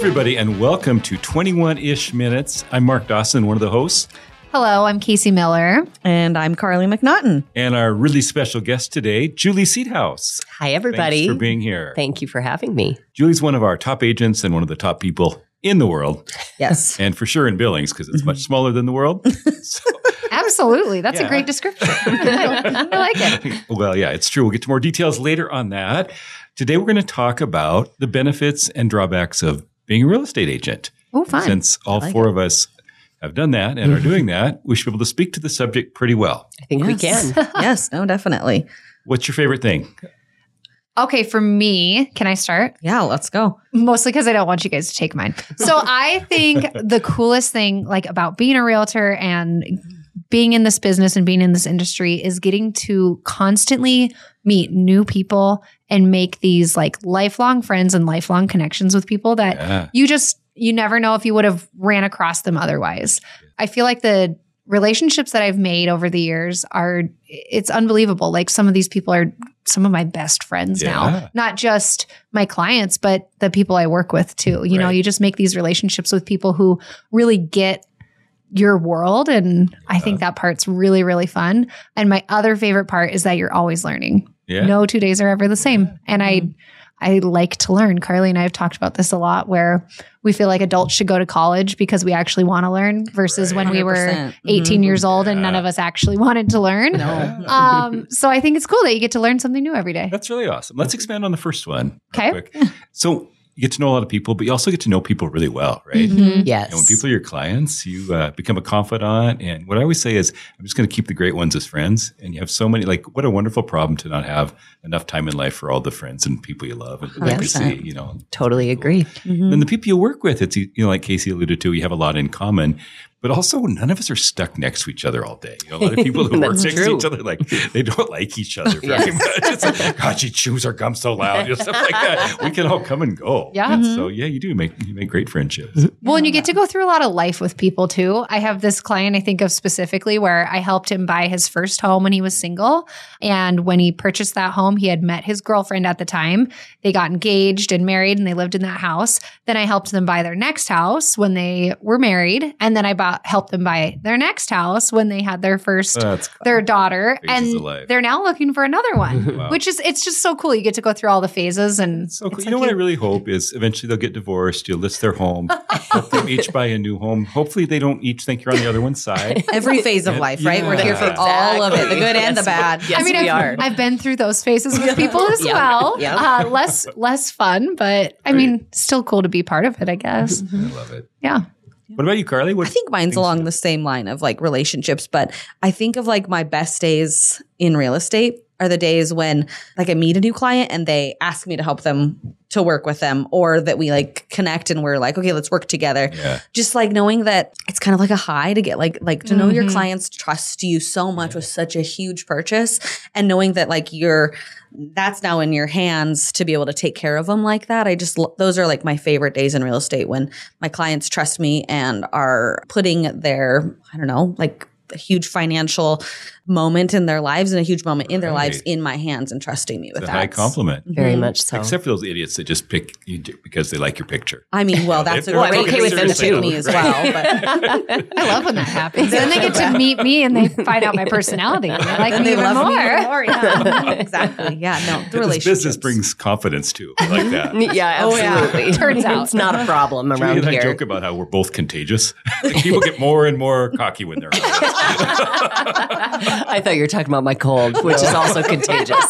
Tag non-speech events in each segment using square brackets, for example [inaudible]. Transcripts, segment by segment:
everybody, and welcome to 21 ish minutes. I'm Mark Dawson, one of the hosts, Hello, I'm Casey Miller. And I'm Carly McNaughton. and our really special guest today, Julie Seedhouse. Hi, everybody. Thanks for being here. Thank you for having me. Julie's one of our top agents and one of the top people in the world, Yes. [laughs] and for sure in Billings because it's much mm-hmm. smaller than the world. [laughs] So, Absolutely. That's Yeah. a great description. [laughs] I like it. well, yeah, it's true. We'll get to more details later on that. Today, we're going to talk about the benefits and drawbacks of being a real estate agent. Oh, fun. Since all like four of us have done that and are mm-hmm. doing that, we should be able to speak to the subject pretty well. I think we can. [laughs] yes, no, definitely. What's your favorite thing? Okay, for me, can I start? Yeah, let's go. Mostly because I don't want you guys to take mine. So I think [laughs] the coolest thing like about being a realtor and being in this business and being in this industry is getting to constantly meet new people and make these like lifelong friends and lifelong connections with people that Yeah. you just you never know if you would have ran across them otherwise. I feel like the relationships that I've made over the years are it's unbelievable. Like some of these people are some of my best friends Yeah. now. Not just my clients, but the people I work with too. You know, you just make these relationships with people who really get your world and I think that part's really really fun. And my other favorite part is that you're always learning. Yeah. No two days are ever the same. And I I like to learn. Carly and I have talked about this a lot where we feel like adults should go to college because we actually want to learn versus when we were 100%. 18 Mhm. years old and none of us actually wanted to learn. No. [laughs] Um, so I think it's cool that you get to learn something new every day. That's really awesome. Let's expand on the first one. Okay. So you get to know a lot of people, but you also get to know people really well, right? Mhm. Yes. And when people are your clients, you uh, become a confidant. And what I always say is, I'm just going to keep the great ones as friends. And you have so many, like, what a wonderful problem to not have enough time in life for all the friends and people you love and like to see, you know. totally agree. Mhm. And the people you work with, it's, you know, like Casey alluded to, you have a lot in common. But also, none of us are stuck next to each other all day. You know, a lot of people [laughs] who work next to each other, like they don't like each other [laughs] very Yes. much. It's like, God, she chews her gum so loud, you know, stuff like that. We can all come and go. Yeah. And mm-hmm. so yeah, you do make you make great friendships. Well, and you get to go through a lot of life with people too. I have this client I think of specifically where I helped him buy his first home when he was single. And when he purchased that home, he had met his girlfriend at the time. They got engaged and married and they lived in that house. Then I helped them buy their next house when they were married. And then I bought, helped them buy their next house when they had their first That's their daughter Phases and they're now looking for another one [laughs] Wow. which is it's just so cool you get to go through all the phases and So cool. it's You know like what I really hope is eventually they'll get divorced. You'll list their home. [laughs] help them each buy a new home. Hopefully they don't each think you're on the other one's side. [laughs] Every phase of life, right? We're here for Yeah. all of it, the good and the bad. Yes, I mean, we I've, are. I've been through those phases with people as Yeah. well. Yeah. Uh, less less fun, but I Right. mean, still cool to be part of it. I guess. I love it. Yeah. What about you, Carly? What I think mine's along the same line of like relationships, but I think of like my best days in real estate are the days when like I meet a new client and they ask me to help them to work with them or that we like connect and we're like, okay, let's work together. Yeah. Just like knowing that it's kind of like a high to get like like to know your Mhm. clients trust you so much with such a huge purchase and knowing that like you're that's now in your hands to be able to take care of them like that. I just those are like my favorite days in real estate when my clients trust me and are putting their I don't know like a huge financial moment in their lives and a huge moment in their lives in my hands and trusting me with It's a that. high compliment. Very Mhm. much so. Except for those idiots that just pick you because they like your picture. I mean, well, [laughs] that's a Well, great I'm okay with them too. me as well. But [laughs] I love when that happens. then they get to meet me and they find out my personality. [laughs] And they like then me they even love more. me even more. Yeah, exactly. Yeah, no, the this relationships. business brings confidence too. I like that. yeah, Oh, yeah. absolutely. Turns out. it's not a problem Julie around and I joke about how we're both contagious. People get more and more cocky when they're around us. I thought you were talking about my cold, which is also contagious.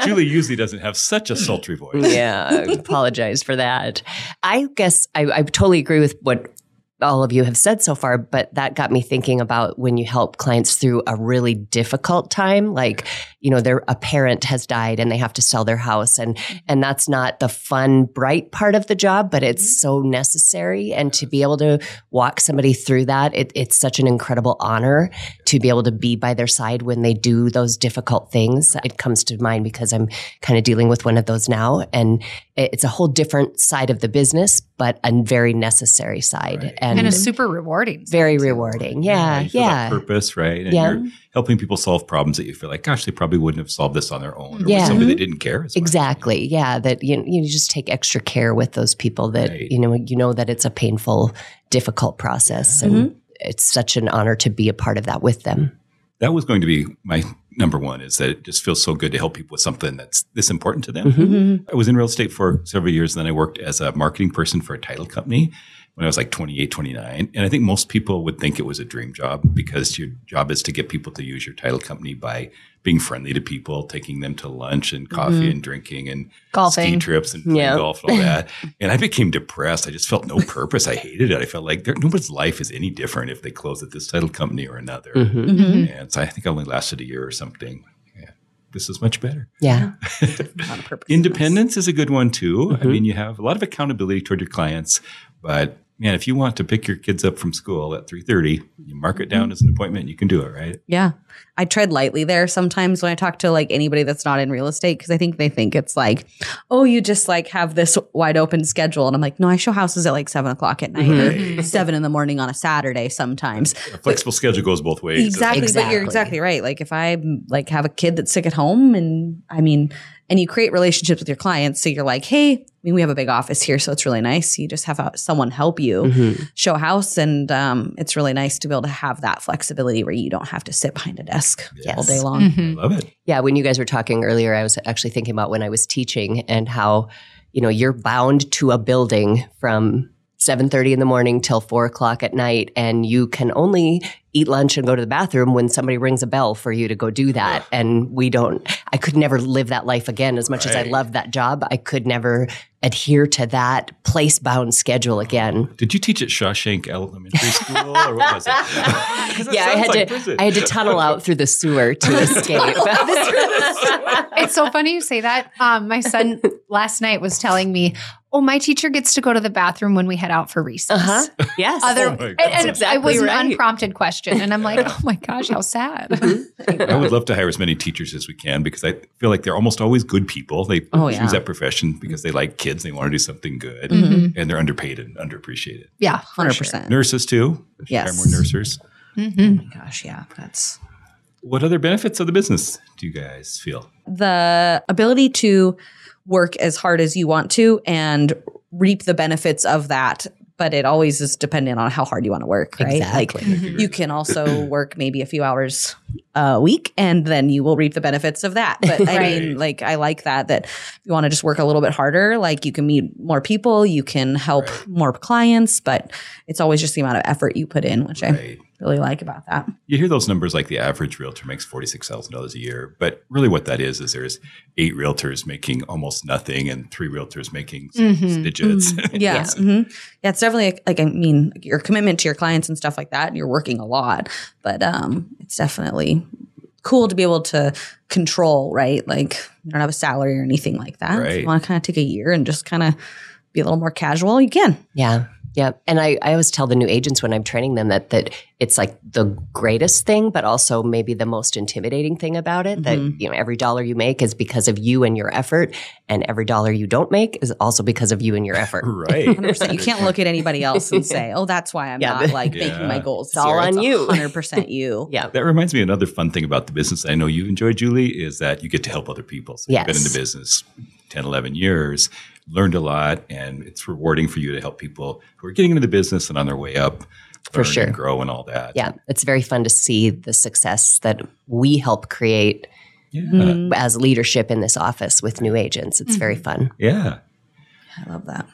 [laughs] Julie usually doesn't have such a sultry voice. yeah, I apologize for that. I guess I, I totally agree with what all of you have said so far, but that got me thinking about when you help clients through a really difficult time, like you know, their a parent has died and they have to sell their house, and and that's not the fun, bright part of the job, but it's mm-hmm. so necessary. And to be able to walk somebody through that, it, it's such an incredible honor to be able to be by their side when they do those difficult things. It comes to mind because I'm kind of dealing with one of those now, and it's a whole different side of the business, but a very necessary side. Right. And, And it's super rewarding. very rewarding. Yeah, you feel that yeah. purpose, right? And Yeah. you're helping people solve problems that you feel like, gosh, they probably wouldn't have solved this on their own. Or Yeah. with somebody Mm-hmm. they didn't care. As much. Exactly. Yeah. That you, you just take extra care with those people that, Right. you know, you know that it's a painful, difficult process. And Mm-hmm. it's such an honor to be a part of that with them. That was going to be my number one is that it just feels so good to help people with something that's this important to them. Mm-hmm. I was in real estate for several years. And then I worked as a marketing person for a title company when I was like 28, 29. And I think most people would think it was a dream job because your job is to get people to use your title company by being friendly to people, taking them to lunch and coffee and drinking and ski Golfing. trips and playing Yeah. golf and all that. and I became depressed. I just felt no purpose. I hated it. I felt like there, nobody's life is any different if they close at this title company or another. Mm-hmm. Mm-hmm. And so I think I only lasted a year or something. This is much better. Yeah. Not a purpose. [laughs] Independence is a good one too. Mm-hmm. I mean, you have a lot of accountability toward your clients, but man, if you want to pick your kids up from school at three thirty, you mark it Mm-hmm. down as an appointment. You can do it, right? Yeah. I tread lightly there sometimes when I talk to like anybody that's not in real estate because I think they think it's like, oh, you just like have this wide open schedule. And I'm like, no, I show houses at like seven o'clock at night or seven in the morning on a Saturday sometimes. A flexible schedule goes both ways. Exactly, But you're Exactly. exactly right. Like if I like have a kid that's sick at home and I mean, and you create relationships with your clients. So you're like, hey, I mean, we have a big office here, so it's really nice. You just have uh, someone help you Mhm. show house, and um, it's really nice to be able to have that flexibility where you don't have to sit behind a desk Yes. all day long. Mhm. I love it. Yeah, when you guys were talking earlier, I was actually thinking about when I was teaching and how, you know, you're bound to a building from 7.30 in the morning till 4 o'clock at night and you can only eat lunch and go to the bathroom when somebody rings a bell for you to go do that. And we don't i could never live that life again. As much as i Right. loved that job i could never adhere to that place bound schedule again. Did you teach at Shawshank Elementary School or what was it? [laughs] [laughs] That yeah i had like to prison. i had to tunnel out through the sewer to [laughs] escape. It's so funny you say that. Um, my son last night was telling me, "Oh, my teacher gets to go to the bathroom when we head out for recess." uh-huh yes Other, Oh and, and Exactly it was an unprompted question, and I'm like, [laughs] "Oh my gosh, how sad." I would love to hire as many teachers as we can because I feel like they're almost always good people. They Oh, choose yeah. that profession because they like kids. They want to do something good, Mhm. and they're underpaid and underappreciated. Yeah, for Hundred sure. percent. Nurses too. We should Yes. hire more nurses. Mhm. Gosh, yeah, that's What other benefits of the business do you guys feel? the ability to work as hard as you want to and reap the benefits of that. But it always is dependent on how hard you want to work, right? Exactly. Like you can also [clears throat] work maybe a few hours a week and then you will reap the benefits of that. But I [laughs] mean, like I like that that if you want to just work a little bit harder, like you can meet more people, you can help Right. more clients, but it's always just the amount of effort you put in, which I Right. Really like about that. You hear those numbers like the average realtor makes $46,000 a year, but really what that is is there's eight realtors making almost nothing and three realtors making Mhm. digits. [laughs] Yeah. Yeah. mhm. Yeah. It's definitely like, like, I mean, your commitment to your clients and stuff like that. And you're working a lot, but um, it's definitely cool to be able to control, right? Like you don't have a salary or anything like that. If Right. you want to kind of take a year and just kind of be a little more casual, you can. Yeah. Yeah. And I, I always tell the new agents when I'm training them that that it's like the greatest thing, but also maybe the most intimidating thing about it. That, Mhm. you know, every dollar you make is because of you and your effort. And every dollar you don't make is also because of you and your effort. [laughs] right. [laughs] 100%. You can't look at anybody [laughs] else and say, oh, that's why I'm Yeah. not like Yeah. making my goals. It's all on you. 100% you. Yeah. That reminds me another fun thing about the business I know you enjoy, Julie, is that you get to help other people. So you've been in the business 10, 11 years, learned a lot, and it's rewarding for you to help people who are getting into the business and on their way up For sure. and grow and all that. Yeah. It's very fun to see the success that we help create Yeah. Mhm. as leadership in this office with new agents. It's very fun. Yeah. I love that.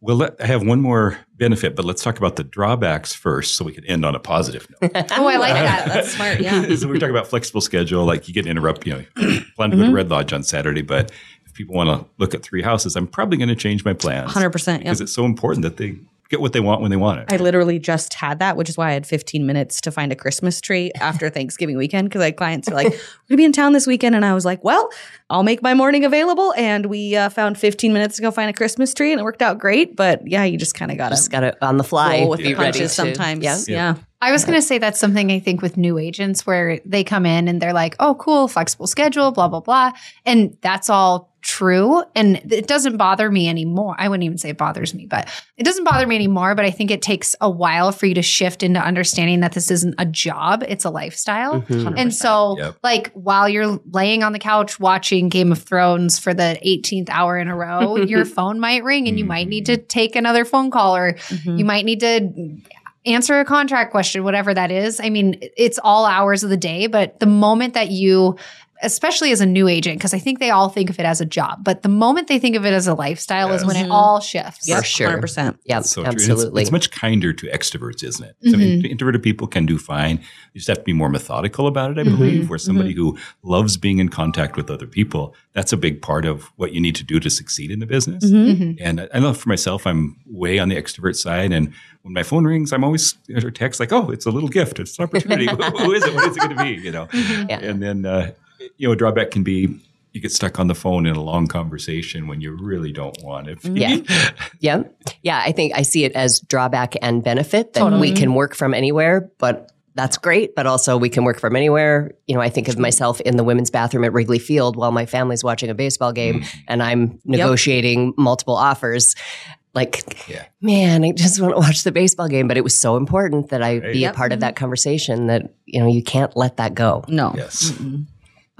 Well, let, I have one more benefit, but let's talk about the drawbacks first so we can end on a positive note. [laughs] Oh, I like that. That's [laughs] smart. Yeah. [laughs] so we talk about flexible schedule, like you get interrupt, you know, [clears throat] plan to go to Red Lodge on Saturday, but if people want to look at three houses, I'm probably going to change my plans 100%. Yeah. because it's so important that they get what they want when they want it. I literally just had that, which is why I had 15 minutes to find a Christmas tree after [laughs] Thanksgiving weekend because I had clients who were like, "We're gonna be in town this weekend," and I was like, "Well, I'll make my morning available." And we uh, found 15 minutes to go find a Christmas tree, and it worked out great. But yeah, you just kind of got Just to got it on the fly. roll with be the punches to- sometimes. Yeah. Yeah. I was going to say that's something I think with new agents where they come in and they're like, oh, cool, flexible schedule, blah, blah, blah. And that's all true. And it doesn't bother me anymore. I wouldn't even say it bothers me, but it doesn't bother me anymore. But I think it takes a while for you to shift into understanding that this isn't a job, it's a lifestyle. Mhm. And so, Yep. like, while you're laying on the couch watching Game of Thrones for the 18th hour in a row, [laughs] your phone might ring and you might need to take another phone call or Mhm. you might need to answer a contract question, whatever that is. I mean, it's all hours of the day, but the moment that you, especially as a new agent, because I think they all think of it as a job, but the moment they think of it as a lifestyle is when it all shifts. Yep, For sure. 100%. Yeah, So true. And it's- absolutely. It's, much kinder to extroverts, isn't it? So, I mean, Mm-hmm. introverted people can do fine. You just have to be more methodical about it, I believe. Where somebody Mm-hmm. who loves being in contact with other people, that's a big part of what you need to do to succeed in the business. Mm-hmm. Mhm. And I- I know for myself, I'm way on the extrovert side. And when my phone rings, I'm always or text like, "Oh, it's a little gift. It's an opportunity. [laughs] who, who is it? What is it going to be?" You know. Yeah. And then uh, you know, a drawback can be you get stuck on the phone in a long conversation when you really don't want it. Yeah. [laughs] Yeah. Yeah. I think I see it as drawback and benefit that Totally. we can work from anywhere, but that's great. But also we can work from anywhere. You know, I think of myself in the women's bathroom at Wrigley Field while my family's watching a baseball game mm. and I'm negotiating multiple offers. Like, Yeah. man, I just want to watch the baseball game. But it was so important that I Right. be Yep. a part of mm-hmm. that conversation that, you know, you can't let that go. No. Yes. Mm-mm.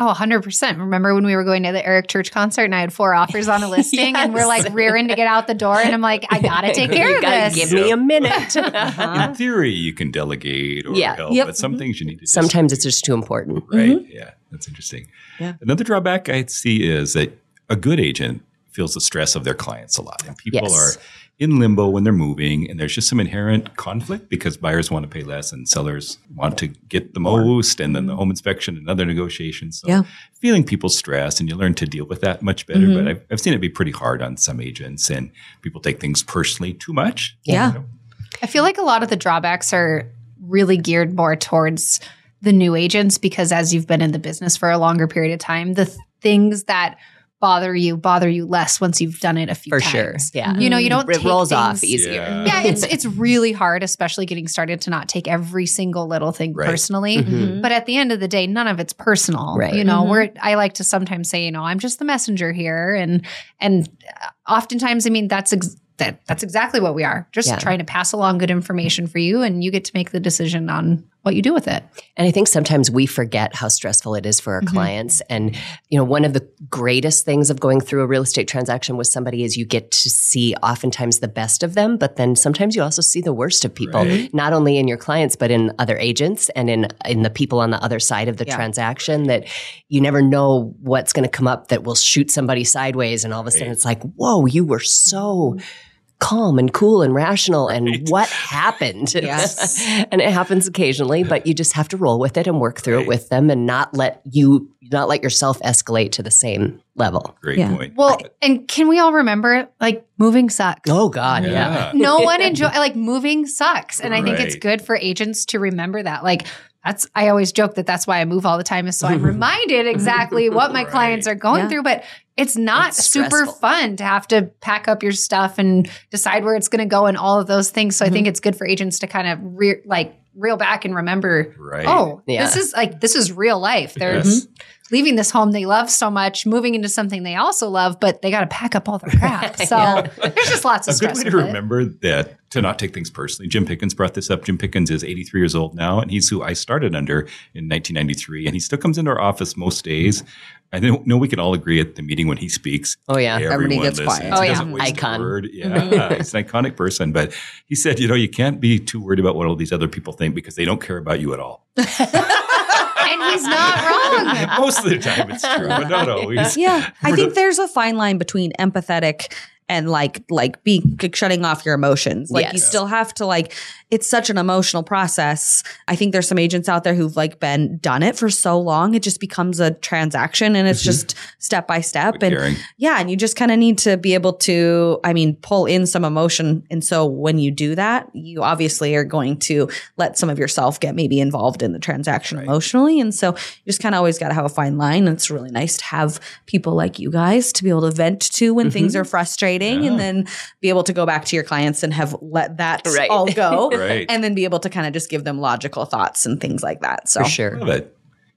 Oh, 100%. Remember when we were going to the Eric Church concert and I had four offers on a [laughs] listing and we're like rearing to get out the door and I'm like, I got to [laughs] take care You of gotta this. Give me a minute. In uh-huh. theory, you can delegate or Yeah. help, Yep. but some mm-hmm. things you need to. Just, Sometimes it's just too important. right. Mm-hmm. Yeah, that's interesting. Yeah. Another drawback I see is that a good agent feels the stress of their clients a lot, and people Yes. are in limbo when they're moving, and there's just some inherent conflict because buyers want to pay less and sellers want to get the most, and then the home inspection and other negotiations. So Yeah. feeling people stressed, and you learn to deal with that much better. Mhm. But I've, I've seen it be pretty hard on some agents, and people take things personally too much. Yeah. You know? I feel like a lot of the drawbacks are really geared more towards the new agents because as you've been in the business for a longer period of time, the th- things that bother you bother you less once you've done it a few For times. sure. Yeah. You know, you don't It take rolls things- off easier. Yeah. Yeah, it's [laughs] it's really hard, especially getting started, to not take every single little thing Right. personally. Mhm. But at the end of the day, none of it's personal. Right. You know, Mhm. we're I like to sometimes say, you know, I'm just the messenger here, and and oftentimes, I mean, that's ex- that that's exactly what we are. Just Yeah. trying to pass along good information for you, and you get to make the decision on what you do with it. And I think sometimes we forget how stressful it is for our Mhm. clients. And, you know, one of the greatest things of going through a real estate transaction with somebody is you get to see oftentimes the best of them, but then sometimes you also see the worst of people, Right. not only in your clients, but in other agents and in, in the people on the other side of the Yeah. transaction that you never know what's going to come up that will shoot somebody sideways. And all of a sudden Right. it's like, whoa, you were so calm and cool and rational and Right. what happened [laughs] Yes. and it happens occasionally but you just have to roll with it and work through Right. it with them and not let you not let yourself escalate to the same level Great Yeah. point. Well, and can we all remember, like, moving sucks. oh god yeah, [laughs] no one enjoy like moving sucks and i think it's good for agents to remember that like that's i always joke that that's why i move all the time is so i'm [laughs] reminded exactly what my Right. clients are going Yeah. through but it's not It's super fun to have to pack up your stuff and decide where it's going to go and all of those things so i think mm-hmm. it's good for agents to kind of re- like reel back and remember Right. oh Yeah. this is like this is real life they're Yes. Leaving this home they love so much moving into something they also love but they got to pack up all their crap [laughs] so Yeah. there's just lots of a good stress way to with it. remember that to not take things personally. Jim Pickens brought this up. Jim Pickens is 83 years old now, and he's who I started under in 1993, and he still comes into our office most days. I know know we can all agree at the meeting when he speaks. oh yeah Everyone Everybody gets listens. quiet. Oh, He yeah. doesn't a Icon. word. [laughs] Yeah, he's an iconic person. But he said, you know, you can't be too worried about what all these other people think because they don't care about you at all. [laughs] and he's not wrong. [laughs] Most of the time, it's true, but not always. Yeah, I think there's a fine line between empathetic and like like be like, shutting off your emotions. Like you still have to like it's such an emotional process. I think there's some agents out there who've like been done it for so long it just becomes a transaction and it's Mhm. just step by step and Caring. yeah, and you just kind of need to be able to, I mean, pull in some emotion. And so when you do that, you obviously are going to let some of yourself get maybe involved in the transaction Right. emotionally. And so you just kind of always got to have a fine line. And it's really nice to have people like you guys to be able to vent to when things are frustrating frustrating Yeah. and then be able to go back to your clients and have let that Right. all go [laughs] Right. and then be able to kind of just give them logical thoughts and things like that. So For sure. Love it.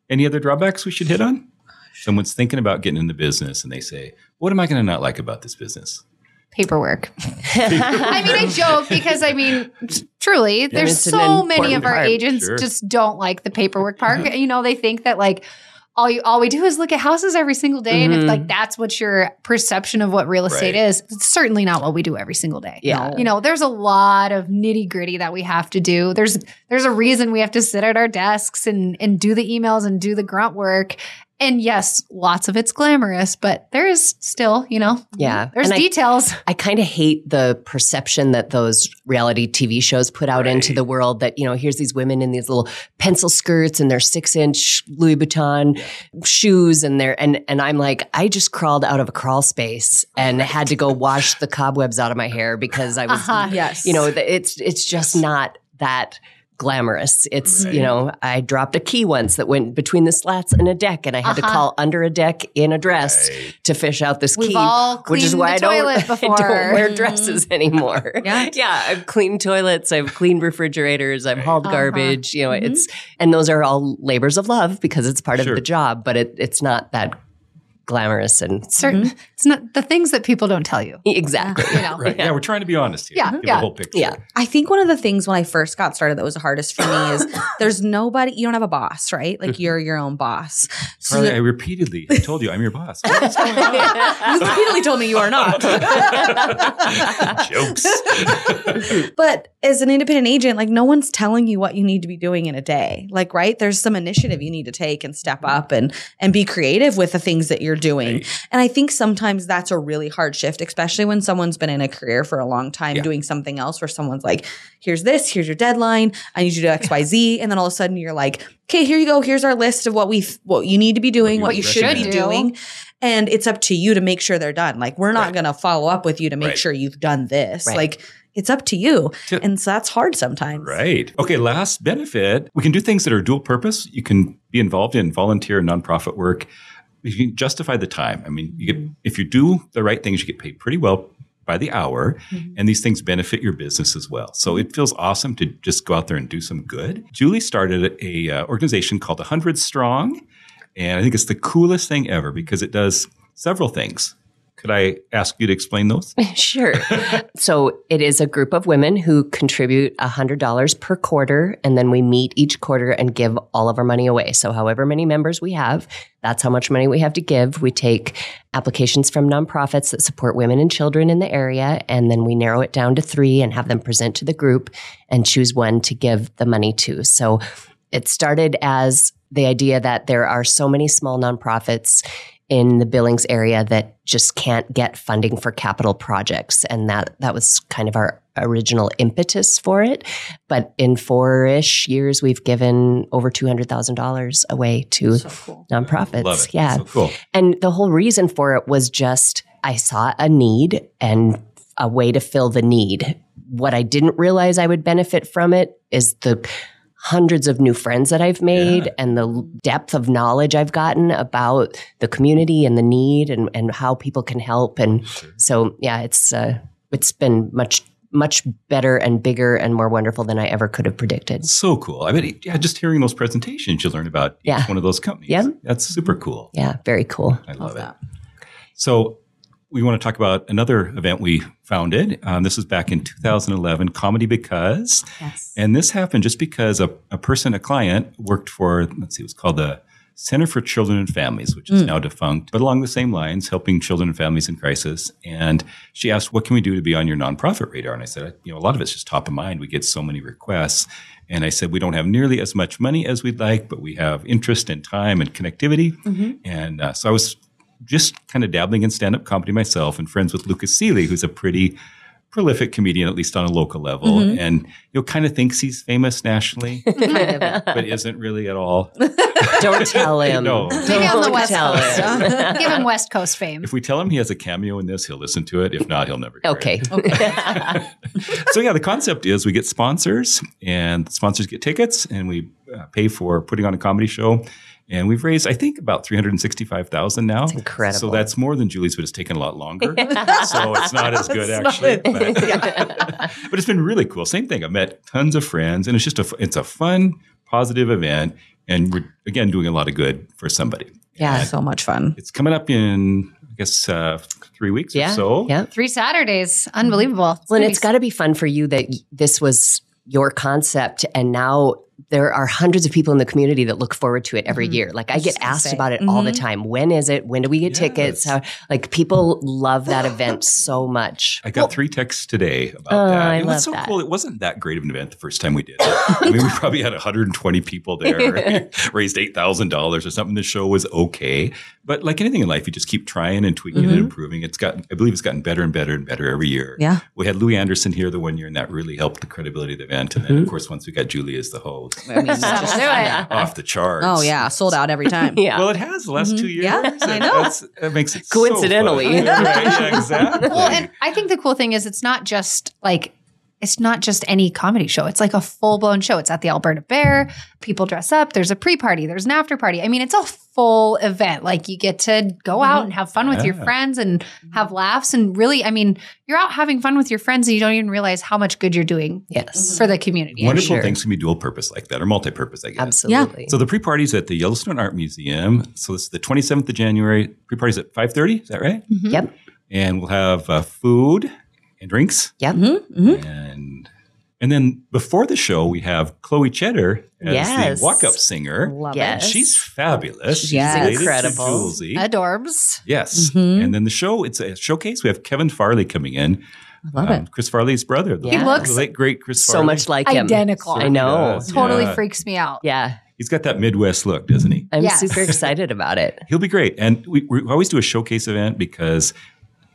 Any other drawbacks we should hit on? Someone's thinking about getting into business and they say, What am I going to not like about this business? paperwork. [laughs] I mean, I joke because I mean, t- truly, there's so many of our part. agents Sure. just don't like the paperwork part. [laughs] you know, they think that like all you all we do is look at houses every single day, and if Mhm. like that's what your perception of what real estate Right. is, it's certainly not what we do every single day. Yeah. You know, there's a lot of nitty gritty that we have to do. There's there's a reason we have to sit at our desks and and do the emails and do the grunt work. And yes, lots of it's glamorous, but there is still, you know, Yeah. there's And details. I kind of hate the perception that those reality TV shows put out into the world that, you know, here's these women in these little pencil skirts and their six inch Louis Vuitton shoes and their and and I'm like, I just crawled out of a crawl space and had to go wash the cobwebs out of my hair because I was Uh-huh. yes. you know, it's it's just not that glamorous. It's, Right. you know, I dropped a key once that went between the slats in a deck and I had to Uh-huh. call under a deck in a dress Right. to fish out this We've key. all which is why I don't, [laughs] I don't wear dresses anymore. [laughs] Yeah. [laughs] yeah. I've cleaned toilets, I've cleaned refrigerators, I've hauled Uh-huh. garbage. You know, Mhm. it's and those are all labors of love because it's part Sure. of the job, but it, it's not that glamorous and certain mm-hmm. it's not the things that people don't tell you exactly. you know [laughs] Right. Yeah, we're trying to be honest here. Yeah, Give yeah. the whole picture. Yeah. I think one of the things when I first got started that was the hardest for me is [laughs] there's nobody, you don't have a boss, right? Like you're your own boss. So Charlie, I repeatedly have [laughs] told you I'm your boss. What's going on? you repeatedly told me you are not. Jokes. but as an independent agent, like no one's telling you what you need to be doing in a day. Like, right? There's some initiative you need to take and step up and and be creative with the things that you're doing. Right. And I think sometimes that's a really hard shift, especially when someone's been in a career for a long time Yeah. doing something else where someone's like, here's this, here's your deadline, I need you to do XYZ. And then all of a sudden you're like, okay, here you go. Here's our list of what we what you need to be doing, you what you should be recommend. doing. And it's up to you to make sure they're done. Like we're not Right. gonna follow up with you to make Right. sure you've done this. Right. Like it's up to you. To- And so that's hard sometimes. Right. Okay. Last benefit we can do things that are dual purpose. You can be involved in volunteer and nonprofit work. You can justify the time. I mean, you get mm-hmm. if you do the right things, you get paid pretty well by the hour, mm-hmm. and these things benefit your business as well. So it mm-hmm. feels awesome to just go out there and do some good. Julie started a uh, organization called A Hundred Strong, and I think it's the coolest thing ever because it does several things. Could I ask you to explain those? [laughs] Sure. so it is a group of women who contribute $100 per quarter, and then we meet each quarter and give all of our money away. So, however many members we have, that's how much money we have to give. We take applications from nonprofits that support women and children in the area, and then we narrow it down to three and have them present to the group and choose one to give the money to. So, it started as the idea that there are so many small nonprofits in the Billings area that just can't get funding for capital projects. And that that was kind of our original impetus for it. But in four-ish years, we've given over two hundred thousand dollars away to So cool. nonprofits. Love it. Yeah. So cool. And the whole reason for it was just I saw a need and a way to fill the need. What I didn't realize I would benefit from it is the hundreds of new friends that I've made Yeah. and the depth of knowledge I've gotten about the community and the need and, and how people can help. And so, yeah, it's uh, it's been much much better and bigger and more wonderful than I ever could have predicted. So cool. I mean, yeah, just hearing those presentations, you learn about each one of those companies. Yeah. That's super cool. Yeah, very cool. I love, Love it. that. So we want to talk about another event we founded. Um, this was back in 2011, Comedy Because. Yes. And this happened just because a, a person, a client, worked for, let's see, it was called the Center for Children and Families, which is now defunct, but along the same lines, helping children and families in crisis. And she asked, What can we do to be on your nonprofit radar? And I said, You know, a lot of it's just top of mind. We get so many requests. And I said, We don't have nearly as much money as we'd like, but we have interest and time and connectivity. And uh, so I was just kind of dabbling in stand up comedy myself and friends with Lucas Seeley, who's a pretty prolific comedian, at least on a local level, and you know, kind of thinks he's famous nationally, [laughs] but isn't really at all. [laughs] Don't tell [laughs] him. No. Maybe on the Don't West tell Coast. him. Give him West Coast fame. If we tell him he has a cameo in this, he'll listen to it. If not, he'll never. hear Okay. it. So yeah, the concept is we get sponsors, and the sponsors get tickets, and we uh, pay for putting on a comedy show. And we've raised, I think, about three hundred and sixty-five thousand now. That's incredible. So that's more than Julie's, but it's taken a lot longer. [laughs] so it's not as good actually. But, [laughs] but it's been really cool. Same thing. I've met tons of friends, and it's just a it's a fun, positive event, and we're again doing a lot of good for somebody. Yeah. So much fun. It's coming up in I guess uh, three weeks Yeah. or so. Yeah. Three Saturdays. Unbelievable. Well, and gonna it's be got to be fun for you that y- this was your concept, and now there are hundreds of people in the community that look forward to it every Mhm. year. Like I, get asked say. about it all the Mhm. time. When is it? When do we get tickets? How, like people love that event [gasps] so much. I got three texts today about Oh, that. I it was so that. cool. It wasn't that great of an event the first time we did it. I mean, we [laughs] probably had 120 people there, [laughs] [laughs] raised $8,000 or something. The show was okay. But like anything in life, you just keep trying and tweaking Mhm. and improving. It's gotten, I believe it's gotten better and better and better every year. Yeah. We had Louie Anderson here the one year, and that really helped the credibility of the event. And then, of course, once we got Julie as the host, I mean, just- [laughs] do off the charts. oh yeah, sold out every time. [laughs] Yeah. Well, it has the last Mhm. two years. Yeah, I know. that's- That makes it so Coincidentally. fun. Right, [laughs] yeah, exactly. well, and I think the cool thing is it's not just like it's not just any comedy show. It's like a full blown show. It's at the Alberta Bair. People dress up. There's a pre party. There's an after party. I mean, it's a full event. Like you get to go out and have fun with your friends and have laughs. And really, I mean, you're out having fun with your friends and you don't even realize how much good you're doing yes. for the community. Wonderful sure. things can be dual purpose like that or multi purpose, I guess. Absolutely. So the pre-party's at the Yellowstone Art Museum. So it's the 27th of January. Pre-party's at 5:30. Is that right? Mhm. Yep. And we'll have uh, food and drinks. Yep. Mhm, mhm. And and then before the show, we have Chloe Cheddar as Yes. the walk-up singer. Love Yes. it. She's fabulous. She's Yes. Incredible. Julesy. Adorbs. Yes. Mhm. And then the show, it's a showcase. We have Kevin Farley coming in. Love um, it. Chris Farley's brother. The, He the looks late, great Chris Farley. so Farley. much like him. Identical. I know. Yes. Totally Yeah. freaks me out. Yeah. He's got that Midwest look, doesn't he? I'm Yes. super excited about it. He'll be great. And we, we always do a showcase event because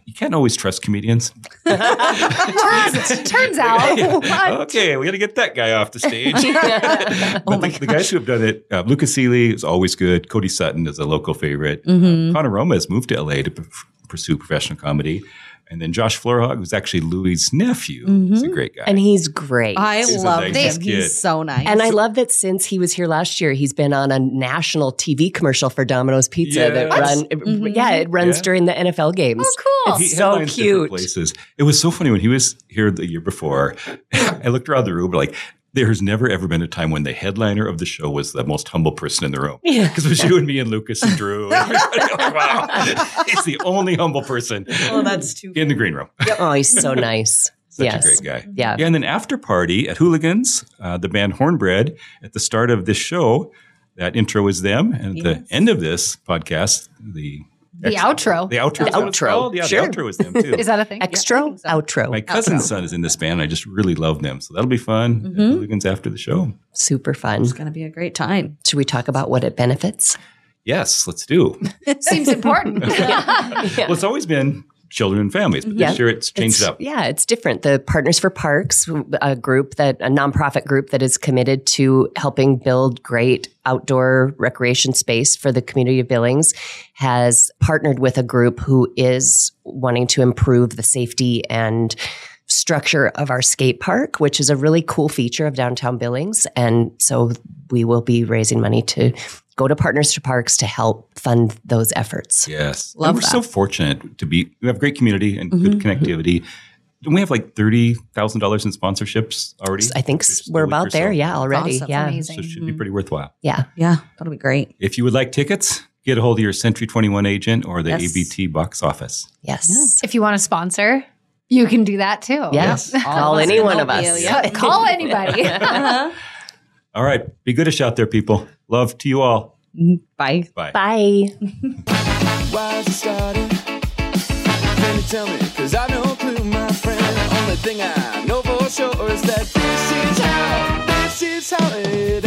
you can't always trust comedians. [laughs] [laughs] turns, turns out. [laughs] What? okay, we got to get that guy off the stage. Oh but my the, the guys who have done it, uh, Lucas Seeley is always good. Cody Sutton is a local favorite. Mhm. Connor Roma has moved to LA to p- pursue professional comedy. And then Josh Florhog, who's actually Louis' nephew, He's a great guy. And he's great. I He's love nice him. kid. He's so nice. And I love that since he was here last year, he's been on a national TV commercial for Domino's Pizza that Yes. run. Mhm. Yeah, it runs Yeah. during the NFL games. Oh, cool. He so cute. Places. It was so funny when he was here the year before. [laughs] I looked around the room like there's never ever been a time when the headliner of the show was the most humble person in the room. Yeah. Because it was you and me and Lucas and Drew. And [laughs] everybody, wow, he's the only humble person oh, that's too. in the green room. Oh, he's so [laughs] nice. Such yes. a great guy. Yeah. Yeah, and then after party at Hooligans, uh, the band Hornbread. At the start of this show, that intro is them, and at the end of this podcast, the The outro. the outro, The is what it's outro. yeah, Sure. the outro is them too. [laughs] Is that a thing? Extra think so. outro. My cousin's Outro. son is in this band. And I just really love them. So that'll be fun. at Mhm. After the show. Super fun. It's gonna be a great time. Should we talk about what it benefits? Yes, let's do. [laughs] Seems important. [laughs] Well, it's always been children and families, but Yeah. this year it's changed It's- up. Yeah, it's different. The Partners for Parks, a group that a nonprofit group that is committed to helping build great outdoor recreation space for the community of Billings, has partnered with a group who is wanting to improve the safety and structure of our skate park, which is a really cool feature of downtown Billings. And so we will be raising money to go to Partners for Parks to help fund those efforts. Yes. Love and we're that. so fortunate to be, we have great community and good Mhm. connectivity. Don't we have like $30,000 in sponsorships already? I think we're about there. so. Yeah, already. awesome. Yeah. Amazing. So it should be pretty worthwhile. Yeah. Yeah, that'll be great. If you would like tickets, get a hold of your Century 21 agent or the Yes. ABT box office. Yes. if you want to sponsor, you can do that too. Yes. All Call any one of us. you, [laughs] yeah. Call anybody. [laughs] Uh-huh. All right. Be goodish out there, people. Love to you all. Mm-hmm. Bye. Bye. Bye. [laughs] Why is it started? Can you tell me? Cause I no clue, my friend. Only thing I know for sure is that this is how, this is how it